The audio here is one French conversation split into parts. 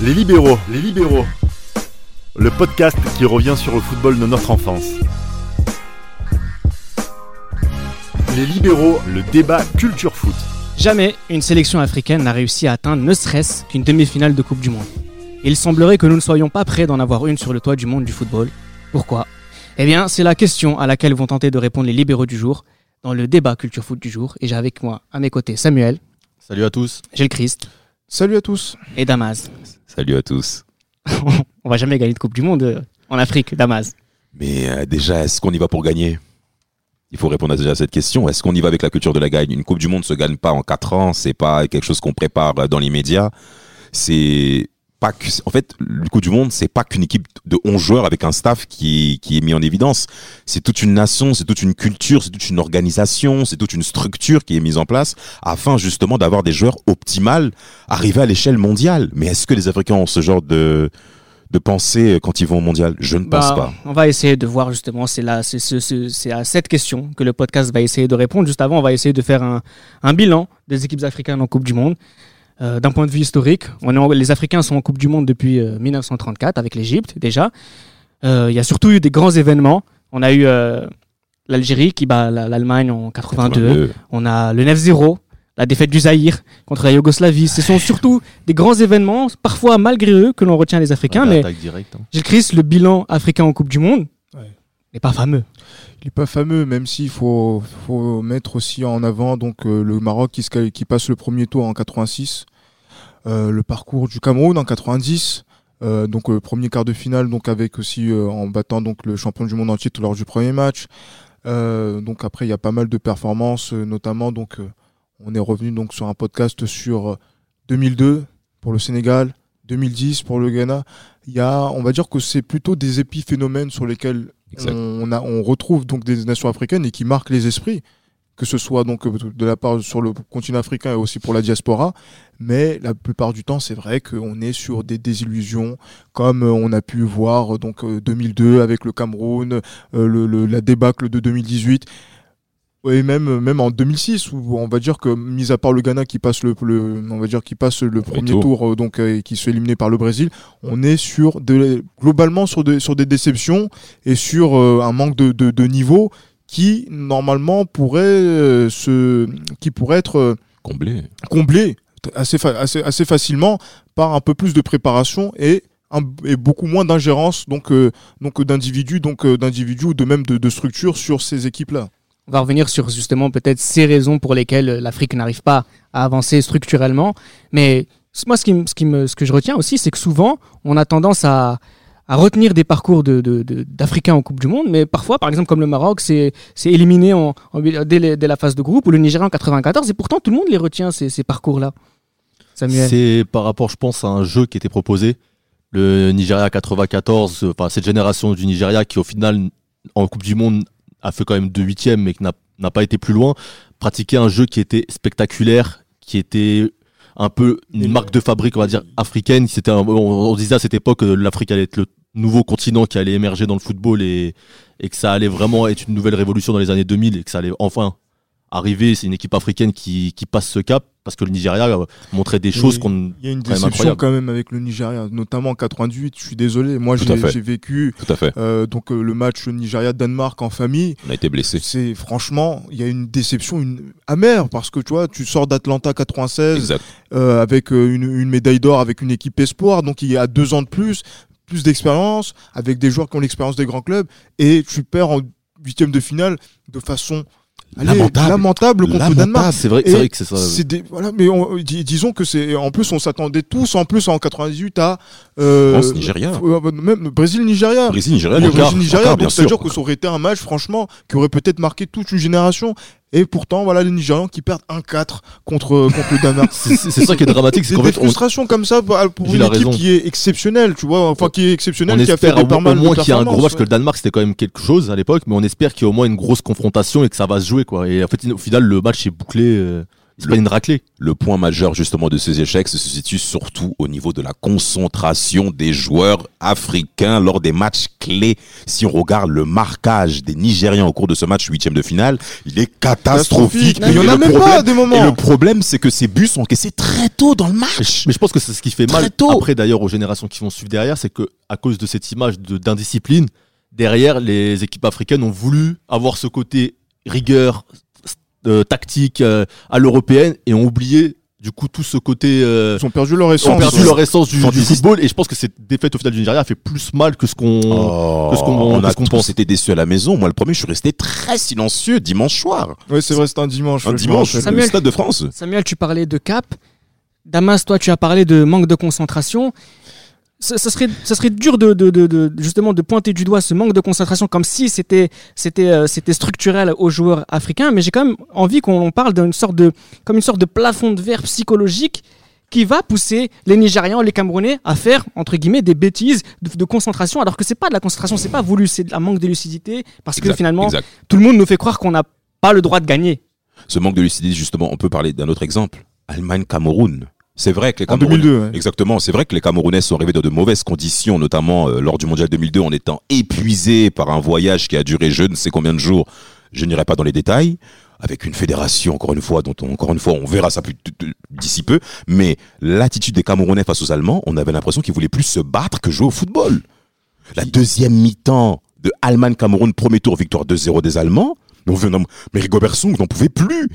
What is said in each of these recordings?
Les libéraux, les libéraux. Le podcast qui revient sur le football de notre enfance. Les libéraux, le débat culture foot. Jamais une sélection africaine n'a réussi à atteindre ne serait-ce qu'une demi-finale de Coupe du Monde. Il semblerait que nous ne soyons pas prêts d'en avoir une sur le toit du monde du football. Pourquoi? Eh bien, c'est la question à laquelle vont tenter de répondre les libéraux du jour dans le débat culture foot du jour. Et j'ai avec moi à mes côtés Samuel, Salut à tous. Gilles Christ Salut à tous. et Damas. Salut à tous. On va jamais gagner de Coupe du Monde euh, en Afrique, Damas. Mais euh, déjà, est-ce qu'on y va pour gagner? Il faut répondre à déjà à cette question. Est-ce qu'on y va avec la culture de la gagne? Une Coupe du Monde se gagne pas en quatre ans. C'est pas quelque chose qu'on prépare dans l'immédiat. C'est pas que, en fait, le Coupe du Monde, c'est pas qu'une équipe de 11 joueurs avec un staff qui, qui est mis en évidence. C'est toute une nation, c'est toute une culture, c'est toute une organisation, c'est toute une structure qui est mise en place afin justement d'avoir des joueurs optimales arrivés à l'échelle mondiale. Mais est-ce que les Africains ont ce genre de, de pensée quand ils vont au mondial? Je ne pense Bah, pas. On va essayer de voir justement, c'est là, c'est ce- ce- c'est à cette question que le podcast va essayer de répondre. Juste avant, on va essayer de faire un, un bilan des équipes africaines en Coupe du Monde. Euh, D'un point de vue historique, on est en- les Africains sont en Coupe du Monde depuis euh, 1934 avec l'Égypte déjà. Euh, Il y a surtout eu des grands événements. On a eu euh, l'Algérie qui bat la- l'Allemagne en 82. 82. On a le 9-0, la défaite du Zaïre contre la Yougoslavie. Ce sont surtout des grands événements, parfois malgré eux, que l'on retient les Africains. mais Attaque directe. hein. Gilles Christ, le bilan africain en Coupe du Monde Ouais. n'est pas fameux. Il n'est pas fameux, même s'il faut, faut mettre aussi en avant donc, euh, le Maroc qui, se qui passe le premier tour en 86, euh, le parcours du Cameroun en 90, euh, donc le premier quart de finale donc avec aussi en battant donc le champion du monde en titre lors du premier match. Donc après il y a pas mal de performances, notamment donc on est revenu donc sur un podcast sur euh, 2002 pour le Sénégal, 2010 pour le Ghana. Il y a, on va dire que c'est plutôt des épiphénomènes sur lesquels. On, a, on retrouve donc des nations africaines et qui marquent les esprits, que ce soit donc euh, de la part sur le continent africain et aussi pour la diaspora. Mais la plupart du temps, c'est vrai qu'on est sur des désillusions, comme euh, on a pu voir euh, donc euh, 2002 avec le Cameroun, euh, le- la débâcle de 2018. Et même, même en 2006, où on va dire que, mis à part le Ghana qui passe le, le- on va dire qui passe le premier tour. tour, euh, donc euh, et qui se fait éliminer par le Brésil, on est sur de, globalement sur des, sur des déceptions et sur euh, un manque de, de, de niveau qui normalement pourrait euh, se, qui pourrait être euh, Comblé. comblé assez, fa- assez, assez facilement par un peu plus de préparation et, un- et beaucoup moins d'ingérence donc, euh, donc d'individus donc euh, d'individus ou de même de, de structures sur ces équipes là. On va revenir sur justement peut-être ces raisons pour lesquelles euh, l'Afrique n'arrive pas à avancer structurellement. Mais moi, ce, que je retiens aussi, c'est que souvent, on a tendance à, retenir des parcours d'Africains en Coupe du Monde. Mais parfois, par exemple, comme le Maroc, c'est éliminé dès, la phase de groupe, ou le Nigeria en 94. Et pourtant, tout le monde les retient, ces, parcours-là. Samuel. C'est par rapport, je pense, à un jeu qui était proposé. Le Nigeria 94, euh, enfin cette génération du Nigeria qui au final en Coupe du Monde a fait quand même deux huitièmes mais qui n'a pas été plus loin. Pratiquer un jeu qui était spectaculaire, qui était un peu une marque de fabrique, on va dire, africaine. C'était on disait à cette époque que l'Afrique allait être le nouveau continent qui allait émerger dans le football et, et que ça allait vraiment être une nouvelle révolution dans les années 2000 et que ça allait enfin arriver. C'est une équipe africaine qui, qui passe ce cap parce que le Nigeria euh, montrait des choses qu'on. Il y a une déception quand même avec le Nigeria, notamment en 98. Je suis désolé, moi j'ai vécu Tout à fait. euh, donc euh, le match Nigeria-Danemark en famille. On a été blessé. C'est franchement, il y a une déception une amère parce que tu vois, tu sors d'Atlanta 96 Exact. euh, avec une, une médaille d'or avec une équipe espoir, donc il y a deux ans de plus, plus d'expérience, avec des joueurs qui ont l'expérience des grands clubs, et tu perds en huitième de finale de façon allez, Lamentable. lamentable contre le Danemark. C'est vrai, vrai que c'est ça. Des, voilà, mais on- dis- disons que c'est en plus on s'attendait tous en plus en 98 à euh, France, Nigeria. euh, même Brésil Nigeria. Brésil, Nigeria, Brésil Nigeria, encore, bien donc c'est-à-dire sûr. que ça aurait été un match franchement qui aurait peut-être marqué toute une génération. Et pourtant, voilà les Nigérians qui perdent 1-4 contre, contre le Danemark. C'est ça qui est dramatique, c'est qu'en des fait, on, frustrations comme ça pour une équipe raison. qui est exceptionnelle, tu vois, enfin qui est exceptionnelle, on qui a fait des au, pas au mal de moins qu'il y a un gros match, performances, que le Danemark c'était quand même quelque chose à l'époque, mais on espère qu'il y a au moins une grosse confrontation et que ça va se jouer quoi. Et en fait, au final, le match est bouclé. euh, C'est pas une raclée. Le point majeur justement de ces échecs se situe surtout au niveau de la concentration des joueurs africains lors des matchs clés. Si on regarde le marquage des Nigériens au cours de ce match huitième de finale, il est catastrophique. Mais il y en Et a même pas problème- des Et moments. le problème, c'est que ces buts sont encaissés très tôt dans le match. Mais je pense que c'est ce qui fait Très mal tôt. après d'ailleurs aux générations qui vont suivre derrière, c'est que à cause de cette image de- d'indiscipline, derrière les équipes africaines ont voulu avoir ce côté rigueur tactique euh, à l'européenne et ont oublié du coup tout ce côté euh, Ils ont perdu leur ont essence. perdu leur essence du, football et je pense que cette défaite au final du Nigeria a fait plus mal que ce qu'on Oh, que ce qu'on- tous pense. été déçus à la maison. Moi, le premier, je suis resté très silencieux dimanche soir. Oui, c'est vrai, c'était un dimanche. Un dimanche, Samuel- Stade de France. Samuel, tu parlais de cap. Damas, toi, tu as parlé de manque de concentration. Ça, ça serait, ça serait dur de, de- de- de- justement de pointer du doigt ce manque de concentration comme si c'était, c'était, euh, c'était structurel aux joueurs africains, mais j'ai quand même envie qu'on parle d'une sorte de, comme une sorte de plafond de verre psychologique qui va pousser les Nigérians, les Camerounais à faire entre guillemets des bêtises de, de concentration, alors que c'est pas de la concentration, c'est pas voulu, c'est un manque de lucidité, parce que finalement exact. tout le monde nous fait croire qu'on n'a pas le droit de gagner. Ce manque de lucidité, justement, on peut parler d'un autre exemple. Allemagne-Cameroun. C'est vrai que les En Camerounais. 2002. ouais. Exactement, c'est vrai que les Camerounais sont arrivés dans de mauvaises conditions, notamment euh, lors du Mondial 2002, en étant épuisés par un voyage qui a duré je ne sais combien de jours. Je n'irai pas dans les détails. Avec une fédération, encore une fois, dont on, encore une fois, on verra ça plus d'ici peu. Mais l'attitude des Camerounais face aux Allemands, on avait l'impression qu'ils voulaient plus se battre que jouer au football. La deuxième mi-temps de Allemagne-Cameroun, premier tour, victoire 2-0 des Allemands. Mais, on mais Rigobert Song n'en pouvait plus.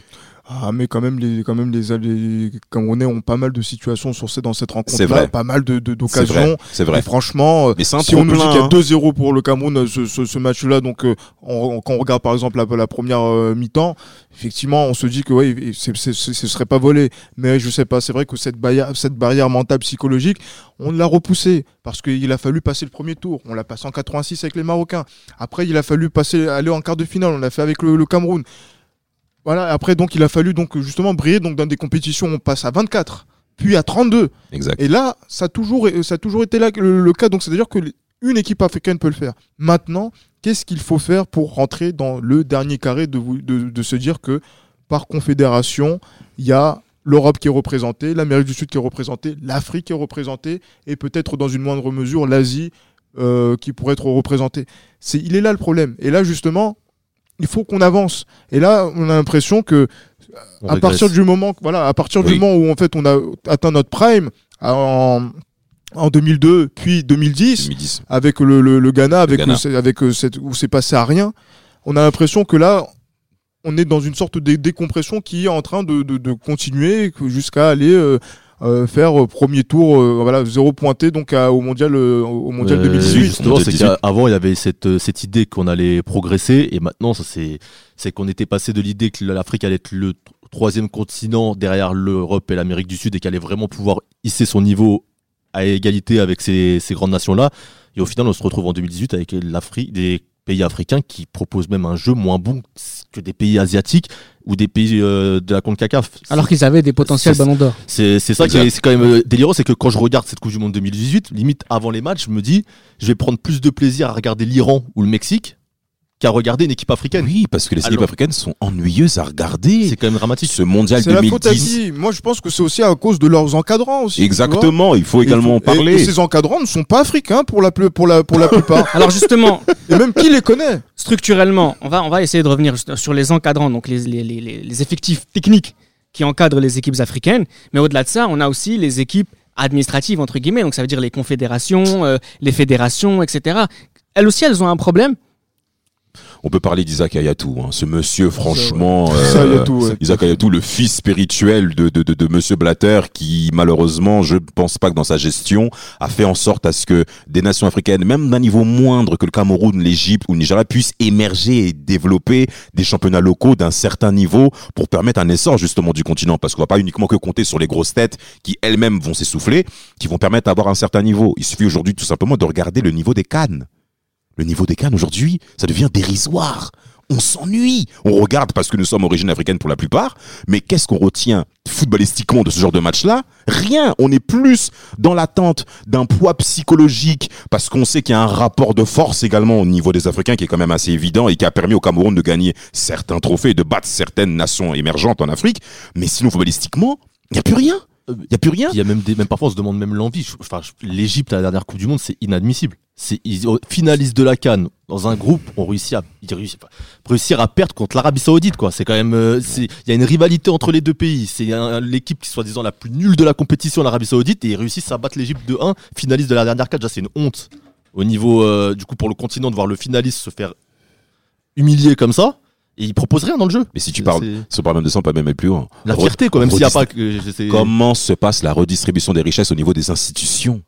Ah, mais quand même, les, quand même les, les Camerounais ont pas mal de situations sur ces, dans cette C'est rencontre-là, vrai. pas mal de- de- C'est vrai, d'occasions. c'est vrai. Et franchement, euh, Mais si on nous dit qu'il y a hein. 2-0 pour le Cameroun, euh, ce, ce- ce match-là, donc euh, on- quand on regarde par exemple la, la première euh, mi-temps, effectivement, on se dit que ouais, c'est- c'est- c'est- ce serait pas volé. Mais je sais pas, c'est vrai que cette barrière, cette barrière mentale psychologique, on l'a repoussée parce qu'il a fallu passer le premier tour. On l'a passé en 86 avec les Marocains. Après, il a fallu passer, aller en quart de finale. On l'a fait avec le, le Cameroun. Voilà. Après, donc, il a fallu donc justement briller. Donc, dans des compétitions, on passe à 24, puis à 32. Exact. Et là, ça a toujours, ça a toujours été là, le, le cas. Donc, c'est-à-dire que une équipe africaine peut le faire. Maintenant, qu'est-ce qu'il faut faire pour rentrer dans le dernier carré de, vous- de, de se dire que par confédération, il y a l'Europe qui est représentée, l'Amérique du Sud qui est représentée, l'Afrique qui est représentée, et peut-être dans une moindre mesure l'Asie euh, qui pourrait être représentée. C'est, il est là le problème. Et là, justement, il faut qu'on avance. Et là, on a l'impression que on à régresse. partir du moment voilà à partir Oui. du moment où en fait on a atteint notre prime en, en 2002 puis 2010 2010. avec le, le- le Ghana avec Ghana. euh, c'est- avec cette, où c'est passé à rien on a l'impression que là on est dans une sorte de décompression qui est en train de, de- de continuer jusqu'à aller euh, faire euh, premier tour euh, voilà zéro pointé donc à- au mondial euh, au mondial Euh, 2018 Justement, c'est 2018. qu'avant, il y avait cette, euh, cette idée qu'on allait progresser, et maintenant, ça, c'est, c'est qu'on était passé de l'idée que l'Afrique allait être le troisième continent derrière l'Europe et l'Amérique du Sud, et qu'elle allait vraiment pouvoir hisser son niveau à égalité avec ces, ces grandes nations-là. Et au final, on se retrouve en 2018 avec l'Afrique, des pays africains qui proposent même un jeu moins bon que des pays asiatiques ou des pays euh, de la CONCACAF. Alors qu'ils avaient des potentiels ballons d'or. C'est c'est ça qui est, c'est quand même euh, délirant, c'est que quand je regarde cette Coupe du Monde 2018, limite avant les matchs, je me dis, je vais prendre plus de plaisir à regarder l'Iran ou le Mexique qu'à regarder une équipe africaine. Oui, parce que les équipes africaines sont ennuyeuses à regarder. C'est quand même dramatique. Ce mondial c'est la faute à 2010. qui moi je pense que c'est aussi à cause de leurs encadrants aussi. Exactement, il faut Et également en faut- et- parler. Et, ces encadrants ne sont pas africains pour la, ple- pour la, pour la plupart. Alors justement, et même qui les connaît? structurellement, on va, on va essayer de revenir sur les encadrants, donc les, les, les, les- les effectifs techniques qui encadrent les équipes africaines. Mais au-delà de ça, on a aussi les équipes administratives, entre guillemets, donc ça veut dire les confédérations, euh, les fédérations, etc. Elles aussi, elles ont un problème. On peut parler d'Isaac Ayatou, hein. ce monsieur, franchement, euh, y a tout, ouais. Isaac Ayatou, le fils spirituel de, de, de, de monsieur Blatter, qui malheureusement, je ne pense pas que dans sa gestion, a fait en sorte à ce que des nations africaines, même d'un niveau moindre que le Cameroun, l'Égypte ou le Nigeria, puissent émerger et développer des championnats locaux d'un certain niveau pour permettre un essor justement du continent. Parce qu'on va pas uniquement que compter sur les grosses têtes qui elles-mêmes vont s'essouffler, qui vont permettre d'avoir un certain niveau. Il suffit aujourd'hui tout simplement de regarder le niveau des cannes. Le niveau des cannes aujourd'hui, ça devient dérisoire. on s'ennuie. On regarde parce que nous sommes origine africaine pour la plupart, mais qu'est-ce qu'on retient footballistiquement de ce genre de match-là? Rien. On est plus dans l'attente d'un poids psychologique parce qu'on sait qu'il y a un rapport de force également au niveau des Africains qui est quand même assez évident et qui a permis au Cameroun de gagner certains trophées, de battre certaines nations émergentes en Afrique. Mais sinon, footballistiquement, il n'y a plus rien. Il n'y a plus rien. Y a même parfois on se demande même l'envie. Enfin, l'Égypte à la dernière Coupe du Monde, c'est inadmissible. C'est finalistes de la Cannes dans un groupe, on réussit à réussir à perdre contre l'Arabie Saoudite quoi. C'est quand même euh, il y a une rivalité entre les deux pays. C'est l'équipe qui soit disant la plus nulle de la compétition l'Arabie Saoudite et ils réussissent à battre l'Égypte de 1, finaliste de la dernière CAN. Déjà c'est une honte au niveau euh, du coup pour le continent de voir le finaliste se faire humilier comme ça et ils proposent rien dans le jeu. Mais si tu parles, si on parle même de ça, on peut même plus loin. la Re- fierté quand même s'il y a pas que Comment se passe la redistribution des richesses au niveau des institutions?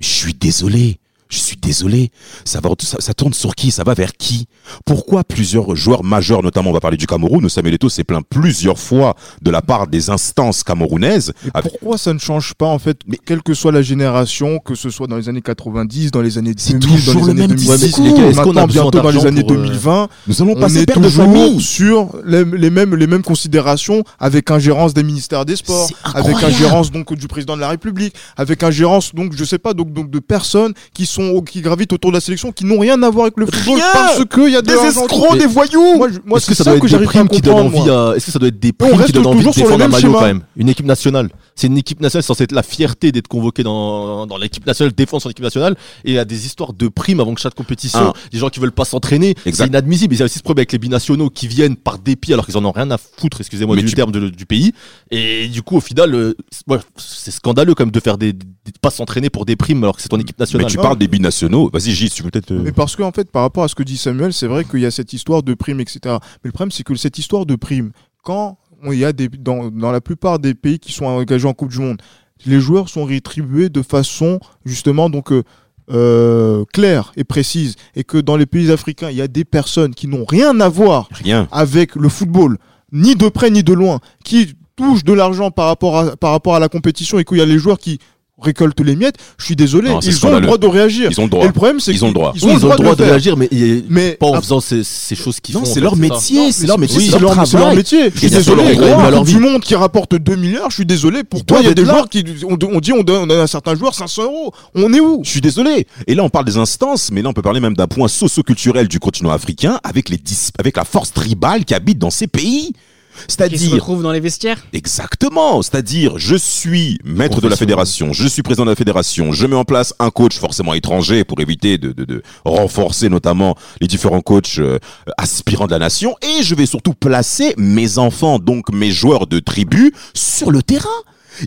Je suis désolé. Je suis désolé. Ça, va, ça, ça tourne sur qui? Ça va vers qui? Pourquoi plusieurs joueurs majeurs, notamment on va parler du Cameroun, Samuel Eto'o s'est plaint plusieurs fois de la part des instances camerounaises. Et avec- pourquoi ça ne change pas en fait, Mais- quelle que soit la génération, que ce soit dans les années 90, dans les années C'est 2000, dans les le années même 2010, discours. Ouais, mais est-ce qu'on a maintenant bientôt dans les années pour, euh, 2020, Nous allons on passer est père de toujours famille. sur les, les mêmes les mêmes considérations avec ingérence des ministères des sports, avec ingérence donc du président de la République, avec ingérence donc je sais pas donc donc de personnes qui sont qui gravitent autour de la sélection qui n'ont rien à voir avec le football Rien parce que il y a de Des escrocs, des voyous Moi, je- moi Est-ce que c'est ça doit ça être que des j'arrive pas à primes qui donnent comprendre. envie moi. à... Est-ce que ça doit être des primes qui donnent envie de toujours sur le défendre un maillot quand même? Une équipe nationale. C'est une équipe nationale censée être la fierté d'être convoquée dans, dans l'équipe nationale, défendre son équipe nationale. Et il y a des histoires de primes avant chaque compétition. Ah. Des gens qui veulent pas s'entraîner. C'est inadmissible. Il y a aussi ce problème avec les binationaux qui viennent par dépit alors qu'ils en ont rien à foutre, excusez-moi Mais du tu- terme de- du pays. Et du coup, au final, euh, c'est- ouais, c'est scandaleux quand même de faire des, des- de pas s'entraîner pour des primes alors que c'est ton équipe Mais nationale. tu Non. parles des binationaux. Vas-y, Gilles, tu peux peut-être. euh, Mais parce qu'en fait, par rapport à ce que dit Samuel, c'est vrai qu'il y a cette histoire de primes, etc. Mais le problème, c'est que cette histoire de primes, quand il y a des, dans, dans la plupart des pays qui sont engagés en Coupe du Monde, les joueurs sont rétribués de façon justement donc euh, euh, claire et précise, et que dans les pays africains, il y a des personnes qui n'ont rien à voir Rien. avec le football, ni de près ni de loin, qui touchent de l'argent par rapport à par rapport à la compétition, et qu'il y a les joueurs qui récoltent les miettes. Je suis désolé, Non, ils ont le droit de réagir. Ils ont le Et droit. le problème, c'est Ils ont le droit. qu'ils Oui, ont le droit, de, le faire. réagir, mais il- Mais pas en faisant ces, ces choses qu'ils font. c'est leur métier. C'est leur métier. C'est c'est leur métier. Je suis Et désolé. ils leur du monde qui rapporte 2 milliards, je suis désolé. Pourquoi il y a des là. joueurs qui on, on dit on donne, on donne à certains joueurs 500 euros On est où? Je suis désolé. Et là, on parle des instances, mais là, on peut parler même d'un point socio-culturel du continent africain avec, les dis- avec la force tribale qui habite dans ces pays. Qui se C'est-à-dire, retrouvent dans les vestiaires. exactement, c'est-à-dire, je suis maître de la fédération, je suis président de la fédération, je mets en place un coach forcément étranger pour éviter de, de, de renforcer notamment les différents coachs euh, aspirants de la nation, et je vais surtout placer mes enfants, donc mes joueurs de tribu, sur le terrain.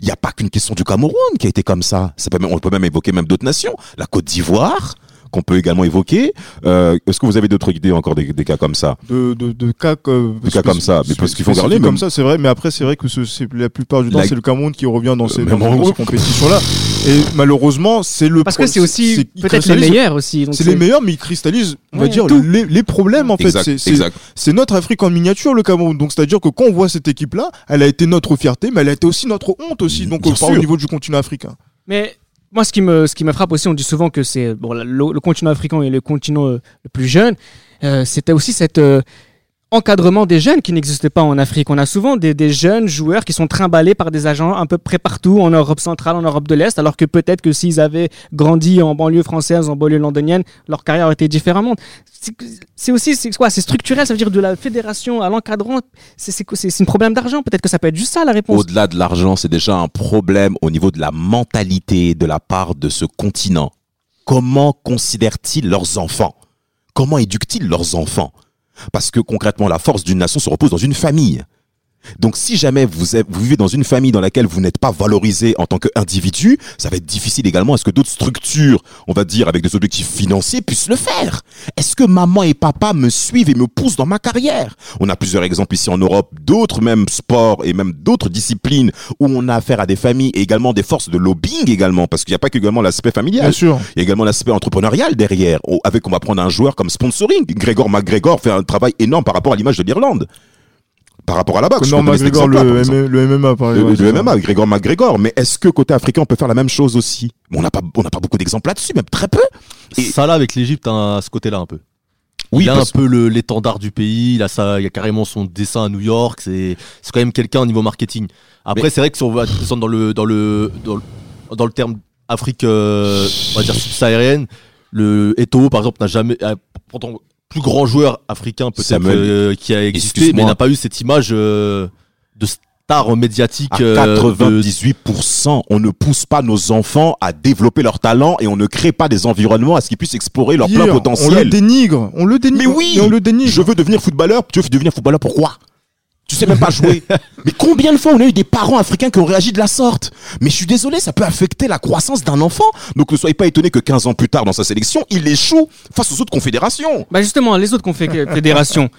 Il n'y a pas qu'une question du Cameroun qui a été comme ça. ça peut même- on peut même évoquer même d'autres nations. La Côte d'Ivoire, qu'on peut également évoquer. Euh, Est-ce que vous avez d'autres idées encore des, des cas comme ça? De, de, de cas, que- Des cas comme ça, mais parce qu'il faut garder comme même- ça, c'est vrai. Mais après, c'est vrai que ce- la plupart du temps, La- c'est le Cameroun qui revient dans ces, Euh, dans, ces compétitions-là. Et malheureusement, c'est le Parce que c'est aussi peut-être les meilleurs aussi. C'est les meilleurs, mais ils cristallisent, on va dire, les, les problèmes en fait. Exact, C'est- notre Afrique en miniature, le Cameroun. Donc, c'est-à-dire que quand on voit cette équipe-là, elle a été notre fierté, mais elle a été aussi notre honte aussi. Donc, euh, pas au niveau du continent africain. Mais moi, ce qui me, frappe aussi, on dit souvent que c'est le, continent africain est le continent euh, le plus jeune. Euh, C'était aussi cet euh, encadrement des jeunes qui n'existait pas en Afrique. On a souvent des, des jeunes joueurs qui sont trimballés par des agents un peu près partout en Europe centrale, en Europe de l'Est, alors que peut-être que s'ils avaient grandi en banlieue française, en banlieue londonienne, leur carrière aurait été différente. C'est- aussi, c'est quoi C'est structurel, ça veut dire de la fédération à l'encadrant. C'est un problème d'argent. Peut-être que ça peut être juste ça la réponse. Au-delà de l'argent, c'est déjà un problème au niveau de la mentalité de la part de ce continent. Comment considèrent-ils leurs enfants? Comment éduquent-ils leurs enfants? Parce que concrètement, la force d'une nation se repose dans une famille. Donc si jamais vous, êtes- vous vivez dans une famille dans laquelle vous n'êtes pas valorisé en tant qu'individu, ça va être difficile également à ce que d'autres structures, on va dire avec des objectifs financiers, puissent le faire. Est-ce que maman et papa me suivent et me poussent dans ma carrière? On a plusieurs exemples ici en Europe, d'autres même sports et même d'autres disciplines où on a affaire à des familles et également des forces de lobbying également, parce qu'il n'y a pas que également l'aspect familial. Bien sûr. Il y a également l'aspect entrepreneurial derrière. Avec, on va prendre un joueur comme sponsoring. Gregor McGregor fait un travail énorme par rapport à l'image de l'Irlande. Par rapport à la boxe. Non, McGregor, le, exemple. M- le MMA, par Le, exemple. le MMA, Gregor McGregor. Mais est-ce que côté africain, on peut faire la même chose aussi? On n'a pas, on n'a pas beaucoup d'exemples là-dessus, même très peu. Et- Ça là avec l'Égypte à ce côté-là un peu. Oui, il a parce- un peu le- l'étendard du pays, il a, ça, il a carrément son dessin à New York, c'est c'est quand même quelqu'un au niveau marketing. Après, Mais- c'est vrai que si on va descendre dans le, dans le, dans le, dans le terme Afrique, euh, on va dire subsaharienne, le Eto'o, par exemple, n'a jamais, euh, pourtant, plus grand joueur africain peut-être euh, qui a existé, mais n'a pas eu cette image euh, de star médiatique. À euh, de- 98%, on ne pousse pas nos enfants à développer leur talent et on ne crée pas des environnements à ce qu'ils puissent explorer leur plein Pire, On le potentiel. dénigre. On le dénigre. Mais oui on le dénigre. Je veux devenir footballeur. Tu veux devenir footballeur pourquoi Tu sais même pas jouer. Mais combien de fois on a eu des parents africains qui ont réagi de la sorte? Mais je suis désolé, ça peut affecter la croissance d'un enfant. Donc ne soyez pas étonnés que 15 ans plus tard dans sa sélection, il échoue face aux autres confédérations. Bah justement, les autres confé- fédérations.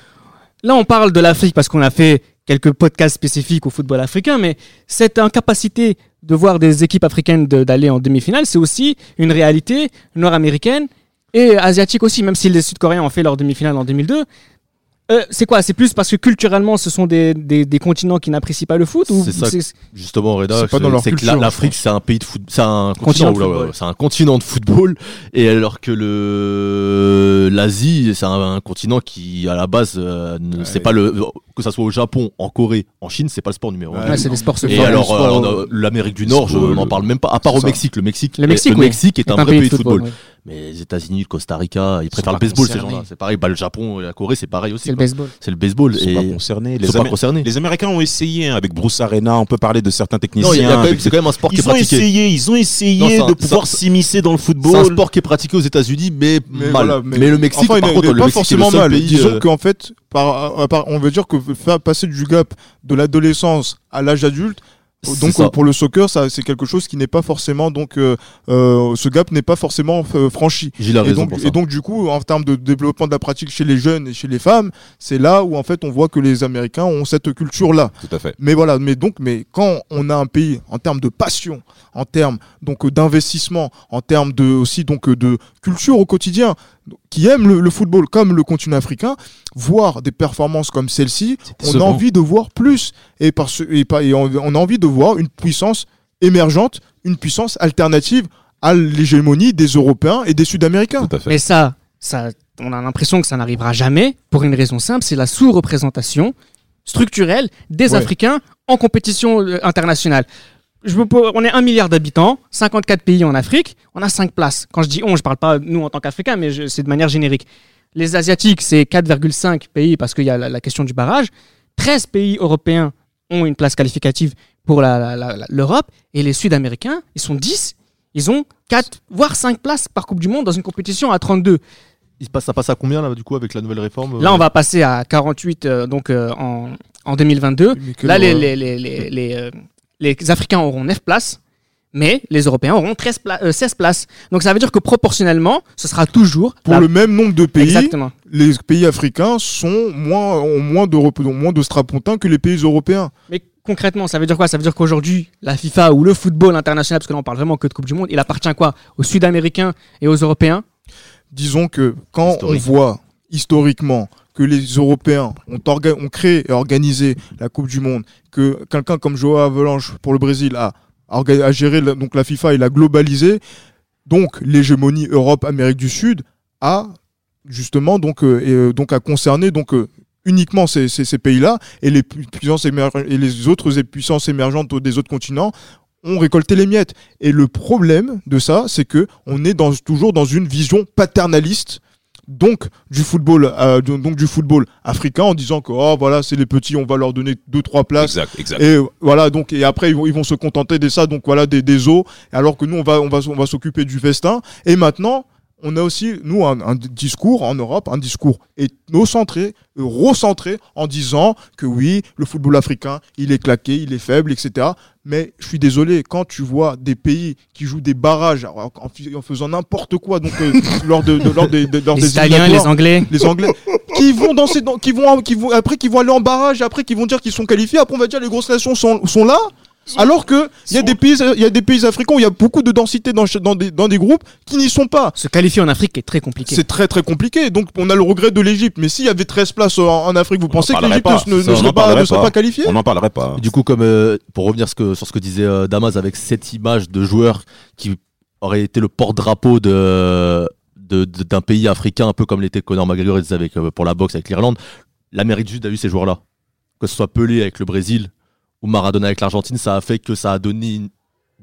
Là, on parle de l'Afrique parce qu'on a fait quelques podcasts spécifiques au football africain, mais cette incapacité de voir des équipes africaines de- d'aller en demi-finale, c'est aussi une réalité nord-américaine et asiatique aussi, même si les Sud-Coréens ont fait leur demi-finale en 2002. Euh, c'est quoi? C'est plus parce que culturellement, ce sont des, des, des continents qui n'apprécient pas le foot ou C'est ça. c'est- Justement, Reda, C'est pas dans leur c'est que culture, l'Afrique, c'est un pays de foot, c'est un Continent continent, de oula, football. ouais, c'est un continent de football, et alors que le l'Asie, c'est un, un continent qui, à la base, euh, ne- Ouais. c'est pas le que ça soit au Japon, en Corée, en Chine, c'est pas le sport numéro un. Ouais, c'est des sports Et alors, euh, euh, l'Amérique du Nord, je n'en le- parle même pas, à part au. Mexique. Le Mexique, Le Mexique, le oui. Mexique est, un, vrai pays de football. oui. Mais les États-Unis, le Costa Rica, ils préfèrent pas le baseball, ces gens-là. C'est pareil, bah, le Japon et la Corée, c'est pareil aussi. C'est le baseball. C'est le baseball. Ils sont et pas concernés. ils Les, sont pas concernés. les Américains ont essayé hein, avec Bruce Arena. On peut parler de certains Non, il y techniciens. a quand même- avec- c'est quand même un sport qui est Ils ont pratiqué. essayé, ils ont essayé Non, c'est un- de pouvoir s'immiscer dans le C'est un football. sport qui est pratiqué aux États-Unis, mais, Mais mal. voilà, mais, le Mexique, Enfin, par contre, n'est le pas Mexique, c'est le forcément seul mal. pays. Disons euh, qu'en fait, par, à part- on veut dire que faire passer du gap de l'adolescence à l'âge adulte, donc euh, pour le soccer, ça c'est quelque chose qui n'est pas forcément donc euh, euh, ce gap n'est pas forcément euh, franchi. Gilles a Et raison donc, pour ça. et donc du coup, en termes de développement de la pratique chez les jeunes et chez les femmes, c'est là où en fait on voit que les Américains ont cette culture là. Tout à fait. Mais voilà, mais donc, mais quand on a un pays en termes de passion, en termes donc euh, d'investissement, en termes de aussi donc de culture au quotidien, qui aime le, le football comme le continent africain, voir des performances comme celle-ci, on a envie de voir plus et parce et, pas, et on, on a envie de voir une puissance émergente, une puissance alternative à l'hégémonie des Européens et des Sud-Américains. Mais ça, ça, on a l'impression que ça n'arrivera jamais pour une raison simple, c'est la sous-représentation structurelle des Ouais. Africains en compétition euh, internationale. Je me pose- on est un milliard d'habitants, 54 pays en Afrique, on a 5 places. Quand je dis on, je parle pas nous en tant qu'Africains, mais c'est de manière générique. Les Asiatiques, c'est 4,5 pays parce qu'il y a la, la question du barrage. 13 pays européens ont une place qualificative pour l'Europe. Et les Sud-Américains, ils sont 10. Ils ont 4, voire 5 places par Coupe du Monde dans une compétition à 32. Il se passe, ça passe à combien là du coup avec la nouvelle réforme Là, euh, on va passer à 48 euh, donc, euh, en, en 2022. Mais quelle Là, les, les, les, les, les, euh, les Africains auront 9 places, mais les Européens auront 13 pla- euh, 16 places. Donc ça veut dire que proportionnellement, ce sera toujours Pour la- le même nombre de pays, Exactement. les pays africains sont moins, ont moins de, ont moins de strapontins que les pays européens. Mais concrètement, ça veut dire quoi? Ça veut dire qu'aujourd'hui, la FIFA ou le football international, parce que là on parle vraiment que de Coupe du Monde, il appartient quoi? Aux Sud-Américains et aux Européens? Disons que quand on voit historiquement que les Européens ont, créé et organisé la Coupe du Monde, que quelqu'un comme Joao Avalanche pour le Brésil a géré la, donc la FIFA et l'a globalisé, donc l'hégémonie Europe-Amérique du Sud a justement donc, euh, et, euh, donc a concerné donc euh, uniquement ces, ces- ces pays-là et les pu- puissances et les autres puissances émergentes des autres continents ont récolté les miettes. Et le problème de ça, c'est que on est dans, toujours dans une vision paternaliste donc du football euh, donc du football africain en disant que oh voilà c'est les petits on va leur donner deux trois places Exact, exact. et voilà donc et après ils vont, ils vont se contenter de ça donc voilà des, des eaux alors que nous on va on va on va s'occuper du festin et maintenant on a aussi nous un, un discours en Europe un discours ethnocentré eurocentré en disant que oui le football africain il est claqué il est faible etc mais je suis désolé quand tu vois des pays qui jouent des barrages en, faisant n'importe quoi donc euh, lors de, de- lors des, de- lors Les des Italiens, les Anglais. les Anglais qui vont dans ces, dans- qui vont, qui vont après qui vont aller en barrage, après qui vont dire qu'ils sont qualifiés, après on va dire les grosses nations sont, sont là. Alors que il y a des pays, il y a des pays africains où il y a beaucoup de densité dans, des, dans des groupes qui n'y sont pas. Se qualifier en Afrique est très compliqué. C'est très très compliqué. Donc on a le regret de l'Égypte. Mais s'il y avait 13 places en, en Afrique, vous On pensez en que l'Égypte ne, ne serait pas, parlerait ne serait pas. pas qualifiée On n'en parlerait pas. Du coup, comme euh, pour revenir ce que- sur ce que disait euh, Damas avec cette image de joueur qui aurait été le porte-drapeau de de- de- d'un pays africain, un peu comme l'était Conor McGregor avec, euh, pour la boxe avec l'Irlande, l'Amérique du Sud a eu ces joueurs-là. Que ce soit Pelé avec le Brésil ou Maradona avec l'Argentine, ça a fait que ça a donné une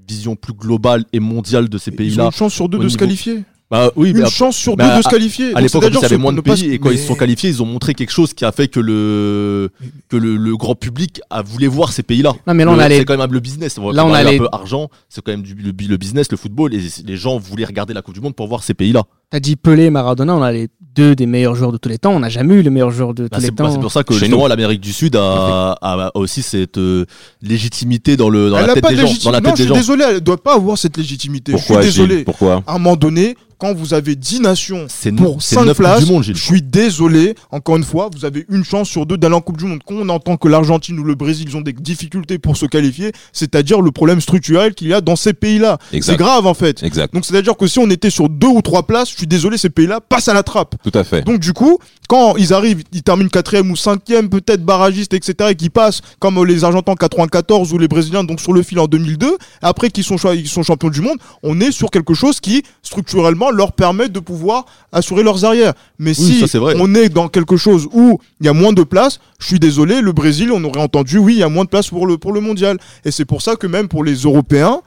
vision plus globale et mondiale de ces pays-là. une chance sur deux de se qualifier. Bah oui, mais Une à- chance sur bah, deux de se qualifier. à l'époque, il y avait moins de pas pays et quand ils se sont qualifiés, ils ont montré quelque chose qui a fait que le que le, le grand public a voulu voir ces pays-là. Non, mais là, on Le- a les- C'est quand même le business. On Là, on a parler les- un peu argent. C'est quand même du, le, le business, le football. Et les gens voulaient regarder la Coupe du Monde pour voir ces pays-là. T'as dit Pelé, Maradona, on a les deux des meilleurs joueurs de tous les temps. On n'a jamais eu le meilleur joueur de Bah, tous les bah, temps. c'est pour ça que Chez nous. l'Amérique du Sud a, a- a aussi cette euh, légitimité dans le dans Elle la tête des de gens. Dans la Non, tête je des suis gens. désolé, elle doit pas avoir cette légitimité. Pourquoi, je suis désolé. Gilles Pourquoi À un moment donné, quand vous avez 10 nations C'est pour c'est 5 neuf Coupes places, du monde, Gilles. je suis désolé. Encore une fois, vous avez une chance sur deux d'aller en Coupe du Monde. Quand on entend que l'Argentine ou le Brésil ils ont des difficultés pour se qualifier, c'est-à-dire le problème structurel qu'il y a dans ces pays-là. C'est grave en fait. Exact. Donc c'est-à-dire que si on était sur deux ou trois places, je suis désolé, ces pays-là passent à la trappe. Tout à fait. Donc du coup, quand ils arrivent, ils terminent quatrième ou cinquième, peut-être barragiste, etc., et qui passent comme les Argentins en 94 ou les Brésiliens donc sur le fil en 2002, après qu'ils sont, cha- ils sont champions du monde, on est sur quelque chose qui structurellement leur permet de pouvoir assurer leurs arrières. Mais si ça, c'est vrai. on est dans quelque chose où il y a moins de place, je suis désolé, le Brésil, on aurait entendu oui, il y a moins de place pour le pour le mondial. Et c'est pour ça que même pour les Européens.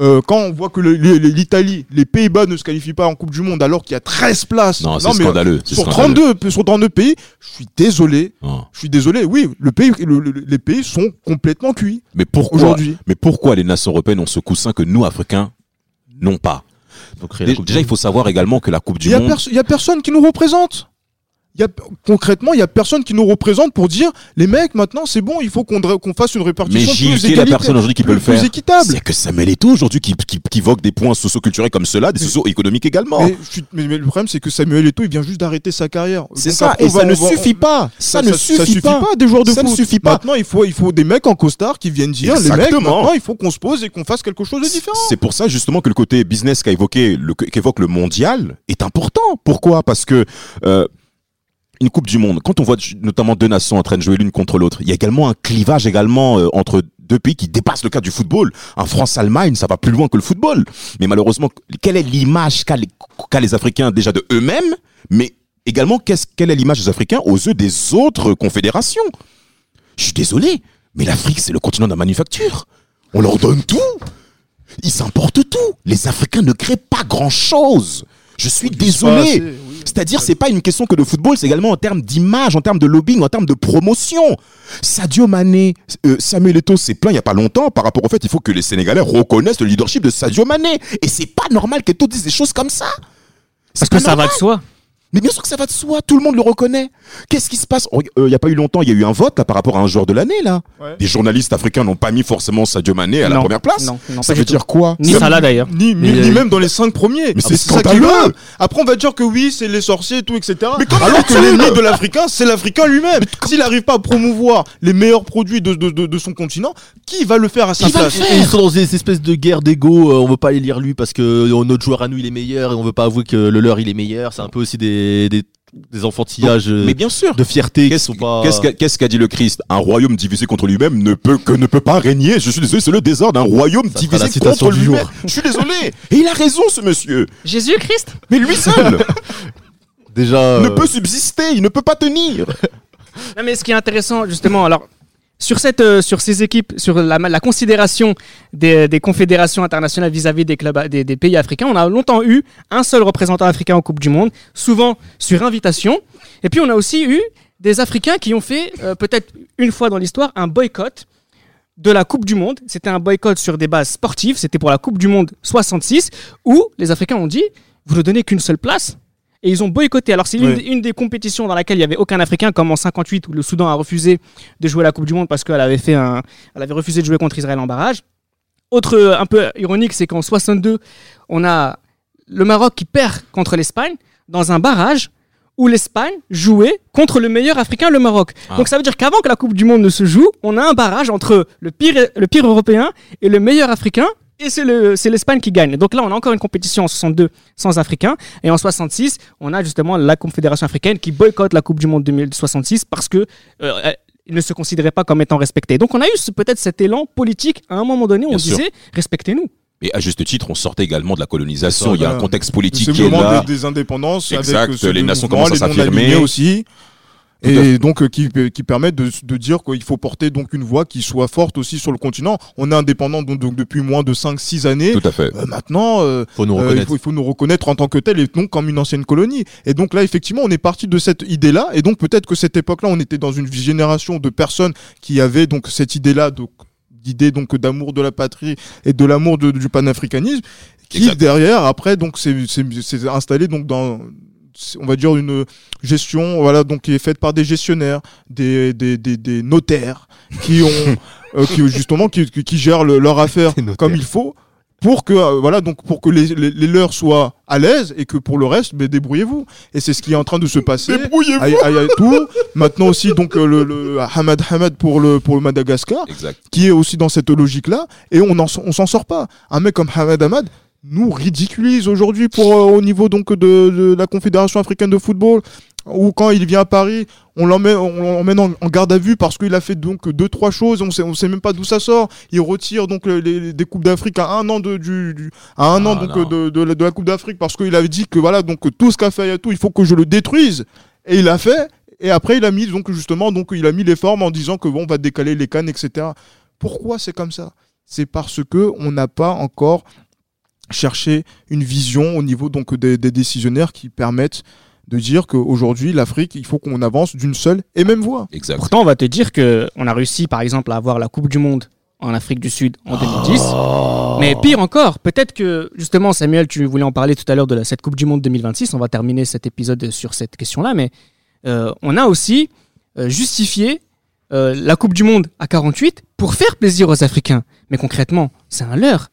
Euh, quand on voit que le- le- l'Italie, les Pays-Bas ne se qualifient pas en Coupe du Monde alors qu'il y a 13 places. Non, c'est mais scandaleux. sur scandaleux. 32, sur 32 pays, je suis désolé. Je suis désolé. Oui, le pays, le- le- les pays sont complètement cuits Mais pourquoi aujourd'hui. Mais pourquoi les nations européennes ont ce coussin que nous, Africains, n'ont pas? Déjà, il faut savoir également que la Coupe Il du y, a Monde. il y a personne qui nous représente. Il y a, concrètement, il y a personne qui nous représente pour dire les mecs, maintenant c'est bon, il faut qu'on fasse une Mais répartition Gilles, plus la personne aujourd'hui qui peut le faire plus équitable. C'est que Samuel Eto'o aujourd'hui qui, qui, qui évoque des points socio-culturels comme cela, des Mais- socio-économiques également. Mais, je mais- mais le problème, c'est que Samuel Eto'o, il vient juste d'arrêter sa carrière. C'est ça, et va- ça ne va- suffit on- pas. Ça, ne suffit, pas. des joueurs de Ça ne foot. suffit pas. Maintenant, il faut, il faut des mecs en costard qui viennent dire les mecs, Exactement. maintenant, il faut qu'on se pose et qu'on fasse quelque chose de différent. C'est pour ça justement que le côté business qu'a évoqué, le, qu'évoque le mondial est important. Pourquoi? Parce que euh, une Coupe du Monde, quand on voit notamment deux nations en train de jouer l'une contre l'autre, il y a également un clivage également euh, entre deux pays qui dépasse le cadre du football. Un France-Allemagne, ça va plus loin que le football. Mais malheureusement, quelle est l'image qu'a les, Africains déjà de eux-mêmes, mais également quelle est l'image des Africains aux yeux des autres confédérations? Je suis désolé, mais l'Afrique, c'est le continent de la manufacture. On leur donne tout. Ils importent tout. Les Africains ne créent pas grand-chose. Je suis désolé. C'est-à-dire, c'est pas une question que de football, c'est également en termes d'image, en termes de lobbying, en termes de promotion. Sadio Mané, euh, Samuel Eto'o s'est plaint il y a pas longtemps par rapport au fait il faut que les Sénégalais reconnaissent le leadership de Sadio Mané. Et c'est pas normal qu'Eto'o dise des choses comme ça. Parce que ça va de soi. Mais bien sûr que ça va de soi, tout le monde le reconnaît. Qu'est-ce qui se passe? Oh, euh, Il y a pas eu longtemps, il y a eu un vote là, par rapport à un joueur de l'année là. Ouais. Des journalistes africains n'ont pas mis forcément Sadio Mané à la première place. Non, non, Ça veut tout. dire quoi? Ni Ça- Salah d'ailleurs. Ni, ni, Mais, ni même dans les cinq premiers. Mais Ah, c'est ça qui est scandaleux. Après, on va dire que oui, c'est les sorciers et tout, etc. Mais comment Alors que l'ennemi de l'Africain, c'est l'Africain lui-même. S'il n'arrive pas à promouvoir les meilleurs produits de, de, de, de son continent, qui va le faire à sa Qui place? ils sont dans des espèces de guerre d'ego. euh, on veut pas aller lire lui parce que euh, notre joueur à nous il est meilleur et on veut pas avouer que le leur il est meilleur. C'est un peu aussi des, des, des enfantillages Mais bien sûr. de fierté qui Qu'est-ce sont pas. qu'est-ce qu'a qu'est-ce qu'a dit le Christ? Un royaume divisé contre lui-même ne peut que ne peut pas régner. Je suis désolé, c'est le désordre. Un royaume Ça sera divisé citation contre du lui-même. jour. Je suis désolé. Et il a raison, ce monsieur. Jésus-Christ? Mais lui seul Déjà. ne euh, peut subsister. Il ne peut pas tenir. Non, mais ce qui est intéressant, justement, alors, sur, cette, euh, sur ces équipes, sur la, la considération des, des confédérations internationales vis-à-vis des, clubs, des pays africains, on a longtemps eu un seul représentant africain en Coupe du Monde, souvent sur invitation. Et puis, on a aussi eu des Africains qui ont fait, euh, peut-être une fois dans l'histoire, un boycott de la Coupe du Monde. C'était un boycott sur des bases sportives. C'était pour la Coupe du Monde 66, où les Africains ont dit vous ne donnez qu'une seule place. Et ils ont boycotté. Alors, c'est une, Oui. une des compétitions dans laquelle il n'y avait aucun Africain, comme en 58, où le Soudan a refusé de jouer la Coupe du Monde parce qu'elle avait, fait un, elle avait refusé de jouer contre Israël en barrage. Autre euh, un peu ironique, c'est qu'en 62, on a le Maroc qui perd contre l'Espagne dans un barrage où l'Espagne jouait contre le meilleur africain, le Maroc. Ah. Donc ça veut dire qu'avant que la Coupe du Monde ne se joue, on a un barrage entre le pire, le pire européen et le meilleur africain. Et c'est le- c'est l'Espagne qui gagne. Donc là, on a encore une compétition en 62 sans Africains. Et en 66, on a justement la Confédération africaine qui boycotte la Coupe du Monde 2066 parce que euh, elle- ils ne se considéraient pas comme étant respectés. Donc on a eu peut-être cet élan politique à un moment donné Bien on disait respectez-nous. Et à juste titre, on sortait également de la colonisation. Ça, Il y a un contexte politique qui est moment là. des, des indépendances Exact, avec les nations commencent à les s'affirmer. aussi. Et donc euh, qui, qui permettent de, de dire qu'il faut porter donc une voix qui soit forte aussi sur le continent. On est indépendant donc, donc depuis moins de 5-6 années. Tout à fait. Euh, maintenant, euh, Faut nous euh, il, faut, il faut nous reconnaître en tant que tel et non comme une ancienne colonie. Et donc là, effectivement, on est parti de cette idée-là. Et donc peut-être que cette époque-là, on était dans une génération de personnes qui avaient donc cette idée-là, donc d'idée donc d'amour de la patrie et de l'amour du panafricanisme, qui derrière après donc c'est installé donc dans on va dire une gestion voilà donc qui est faite par des gestionnaires des, des, des, des notaires qui ont euh, qui justement qui, qui, gèrent le- leur affaire comme il faut pour que euh, voilà donc pour que les, les, les leurs soient à l'aise et que pour le reste ben, débrouillez-vous et c'est ce qui est en train de se passer Débrouillez-vous. Maintenant aussi donc euh, le, le Hamad Hamad pour le pour le Madagascar Exact. qui est aussi dans cette logique-là, et on en- on s'en sort pas. Un mec comme Hamad Ahmad nous ridiculise aujourd'hui pour euh, au niveau donc de, de la Confédération africaine de football, ou quand il vient à Paris, on l'emmène on en, en garde à vue parce qu'il a fait donc deux trois choses, on sait on sait même pas d'où ça sort. Il retire donc les, les- des coupes d'Afrique à un an de du, du- à un Ah, an donc non. de, de, la- de la Coupe d'Afrique parce qu'il avait dit que voilà donc tout ce qu'a fait Ayatou, il faut que je le détruise, et il l'a fait. Et après, il a mis donc justement donc il a mis les formes en disant que bon, on va décaler les cannes, etc. Pourquoi c'est comme ça? C'est parce que on n'a pas encore cherché une vision au niveau donc des, des décisionnaires qui permettent de dire qu'aujourd'hui l'Afrique, il faut qu'on avance d'une seule et même voie. Exact. Pourtant, on va te dire que on a réussi, par exemple, à avoir la Coupe du Monde en Afrique du Sud en 2010. Mais pire encore, peut-être que justement, Samuel, tu voulais en parler tout à l'heure de la, cette Coupe du Monde 2026. On va terminer cet épisode sur cette question-là, mais euh, on a aussi euh, justifié euh, la Coupe du Monde à 48 pour faire plaisir aux Africains. Mais concrètement, c'est un leurre.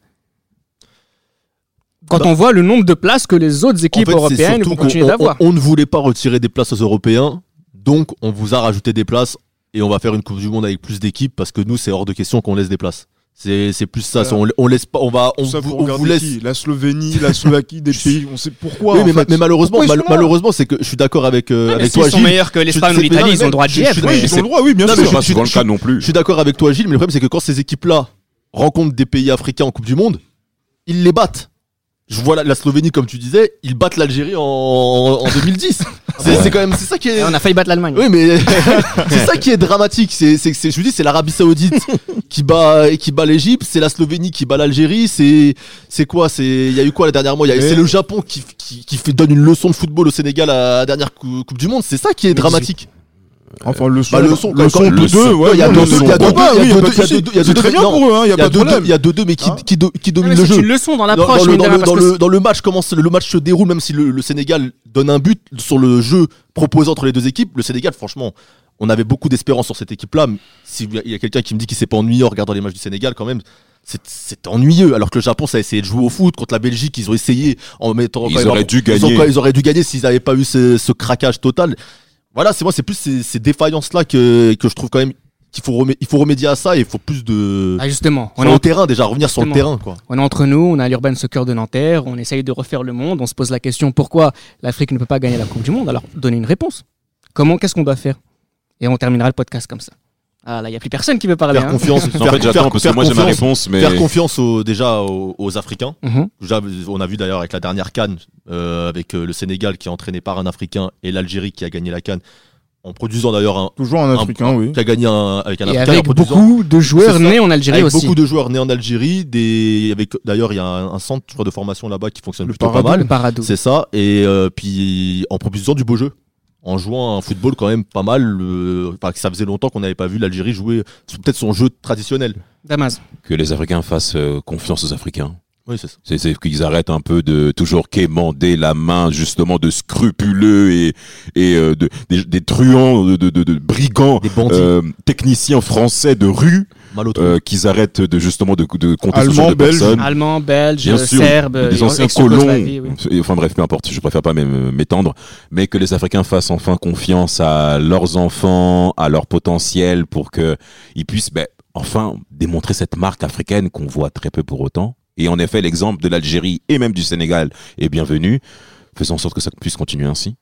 Quand Bah- on voit le nombre de places que les autres En équipes fait, européennes vont continuer on- d'avoir. On, on ne voulait pas retirer des places aux Européens, donc on vous a rajouté des places et on va faire une Coupe du Monde avec plus d'équipes parce que nous, c'est hors de question qu'on laisse des places. C'est c'est plus ça. Voilà. On, on laisse pas. On va. On, ça vous, on laisse. qui? La Slovénie, la Slovaquie, des pays, on sait pourquoi. Oui, mais, ma- fait. mais malheureusement, Pourquoi ils mal- sont là malheureusement, c'est que je suis d'accord avec, euh, avec toi, sont Gilles. meilleurs que l'Espagne ou l'Italie, ils ont le droit de je- je- Oui, mais- ils ont le droit, oui, bien Non, sûr. pas je- souvent le cas non plus. Je suis d'accord avec toi, Gilles, mais le problème, c'est que quand ces équipes-là rencontrent des pays africains en Coupe du Monde, ils les battent. Je vois la, la Slovénie, comme tu disais, ils battent l'Algérie en, en 2010. C'est c'est quand même, c'est ça qui est. Et on a failli battre l'Allemagne. Oui, mais c'est ça qui est dramatique. C'est, c'est, c'est- je vous dis, c'est l'Arabie Saoudite qui bat, qui bat l'Égypte, c'est la Slovénie qui bat l'Algérie. C'est, c'est quoi? C'est, il y a eu quoi la dernière mois Il y a- C'est le Japon qui, qui, qui fait donne une leçon de football au Sénégal à la dernière cou- Coupe du Monde. C'est ça qui est dramatique. Enfin, le son, Bah, le son, le son le deux, son. Il y a deux- il y a deux- il y a deux- il y a deux- il y a C'est deux- très bien pour eux, hein, il y a Il y a pas de deux- problème. il y a deux deux mais qui, Hein qui, do- qui dominent mais le c'est jeu. une leçon dans l'approche. dans le, mine de dans rien, le- parce dans que le- dans le match commence le match se déroule même si le, le Sénégal donne un but sur le jeu proposé entre les deux équipes le Sénégal franchement on avait beaucoup d'espérance sur cette équipe là s'il y a- il y a quelqu'un qui me dit qu'il s'est pas ennuyé en regardant les matchs du Sénégal quand même c'est- c'est ennuyeux alors que le Japon ça a essayé de jouer au foot contre la Belgique ils ont essayé en mettant Ils quand même- auraient dû ils, ont- gagner. ils auraient dû gagner s'ils n'avaient pas eu ce, ce craquage total voilà c'est moi c'est plus ces, ces défaillances là que, que je trouve quand même qu'il faut, remé- il faut remédier à ça et il faut plus de Ah, justement, on sur est, en- terrain déjà revenir sur le terrain quoi on est entre nous, on a l'Urban Soccer de Nanterre, on essaye de refaire le monde, on se pose la question pourquoi l'Afrique ne peut pas gagner la Coupe du Monde? Alors, donnez une réponse. Comment, qu'est-ce qu'on doit faire? Et on terminera le podcast comme ça. Ah là, il n'y a plus personne qui veut parler. faire hein. confiance En faire- fait, j'attends parce que moi j'ai ma confiance- réponse, mais Faire confiance aux- déjà aux, aux Africains. Mhm. On a vu d'ailleurs avec la dernière Cannes, euh, avec euh, le Sénégal qui est entraîné par un Africain et l'Algérie qui a gagné la Cannes, en produisant d'ailleurs un, Toujours un un- Africain, oui. qui a gagné un, avec un Et Africain. avec en produisant- beaucoup de joueurs nés en Algérie avec aussi. beaucoup de joueurs nés en Algérie, des, avec d'ailleurs il y a un, un centre je crois, de formation là-bas qui fonctionne Le plutôt pas mal. C'est ça, et euh, puis en proposant du beau jeu, en jouant un football quand même pas mal. euh, Enfin, que ça faisait longtemps qu'on n'avait pas vu l'Algérie jouer peut-être son jeu traditionnel. Damas. que les Africains fassent euh, confiance aux Africains. Oui, c'est ça. C'est qu'ils arrêtent un peu de toujours quémander la main justement de scrupuleux et, et euh, de, des, des truands, de, de, de- de brigands, Des euh, techniciens français de rue, euh, qu'ils arrêtent de justement de, de compter ce genre de personnes. Allemands, Belges, Bien sûr, des anciens colons, oui. et- enfin bref, peu importe, je préfère pas m'étendre, mais que les Africains fassent enfin confiance à leurs enfants, à leur potentiel, pour que ils puissent ben, enfin démontrer cette marque africaine qu'on voit très peu pour autant. Et en effet, l'exemple de l'Algérie et même du Sénégal est bienvenu. Faisons en sorte que ça puisse continuer ainsi.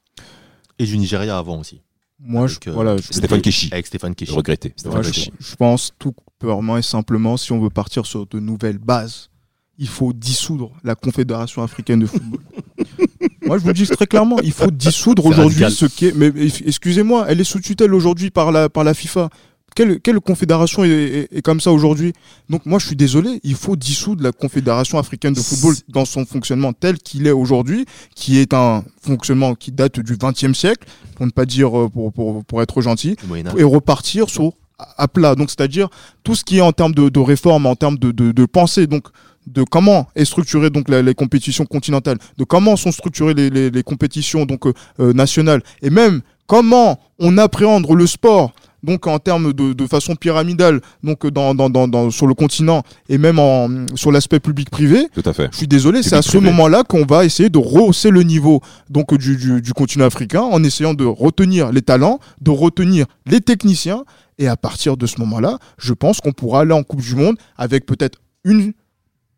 Et du Nigeria avant aussi. Moi, je, Avec, euh, voilà, je, Stéphane Keshi, Avec Stéphane Keshi. regretté. Stéphane je, Keshi. je pense tout purement et simplement, si on veut partir sur de nouvelles bases, il faut dissoudre la Confédération africaine de football. Moi, je vous le dis très clairement, il faut dissoudre aujourd'hui ce qui est. Mais excusez-moi, elle est sous tutelle aujourd'hui par la, par la FIFA. Quelle, quelle confédération est, est- est comme ça aujourd'hui? Donc moi je suis désolé, il faut dissoudre la Confédération africaine de football dans son fonctionnement tel qu'il est aujourd'hui, qui est un fonctionnement qui date du XXe siècle, pour ne pas dire euh, pour, pour, pour être gentil, et repartir sur à plat. Donc c'est-à-dire tout ce qui est en termes de, de réforme, en termes de, de, de pensée, donc de comment est structurée donc la- les compétitions continentales, de comment sont structurées les, les, les compétitions donc euh, euh, nationales, et même comment on appréhende le sport. Donc en termes de, de façon pyramidale, donc dans, dans, sur le continent et même en, sur l'aspect public-privé, Tout à fait. je suis désolé, c'est à ce moment-là qu'on va essayer de rehausser le niveau donc du, du, du continent africain en essayant de retenir les talents, de retenir les techniciens. Et à partir de ce moment-là, je pense qu'on pourra aller en Coupe du Monde avec peut-être une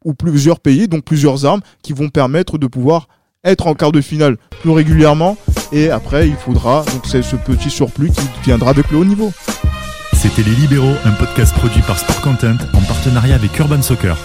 ou plusieurs pays, donc plusieurs armes qui vont permettre de pouvoir être en quart de finale plus régulièrement. Et après, il faudra, donc c'est ce petit surplus qui viendra avec le haut niveau. C'était Les Libéraux, un podcast produit par Sport Content en partenariat avec Urban Soccer.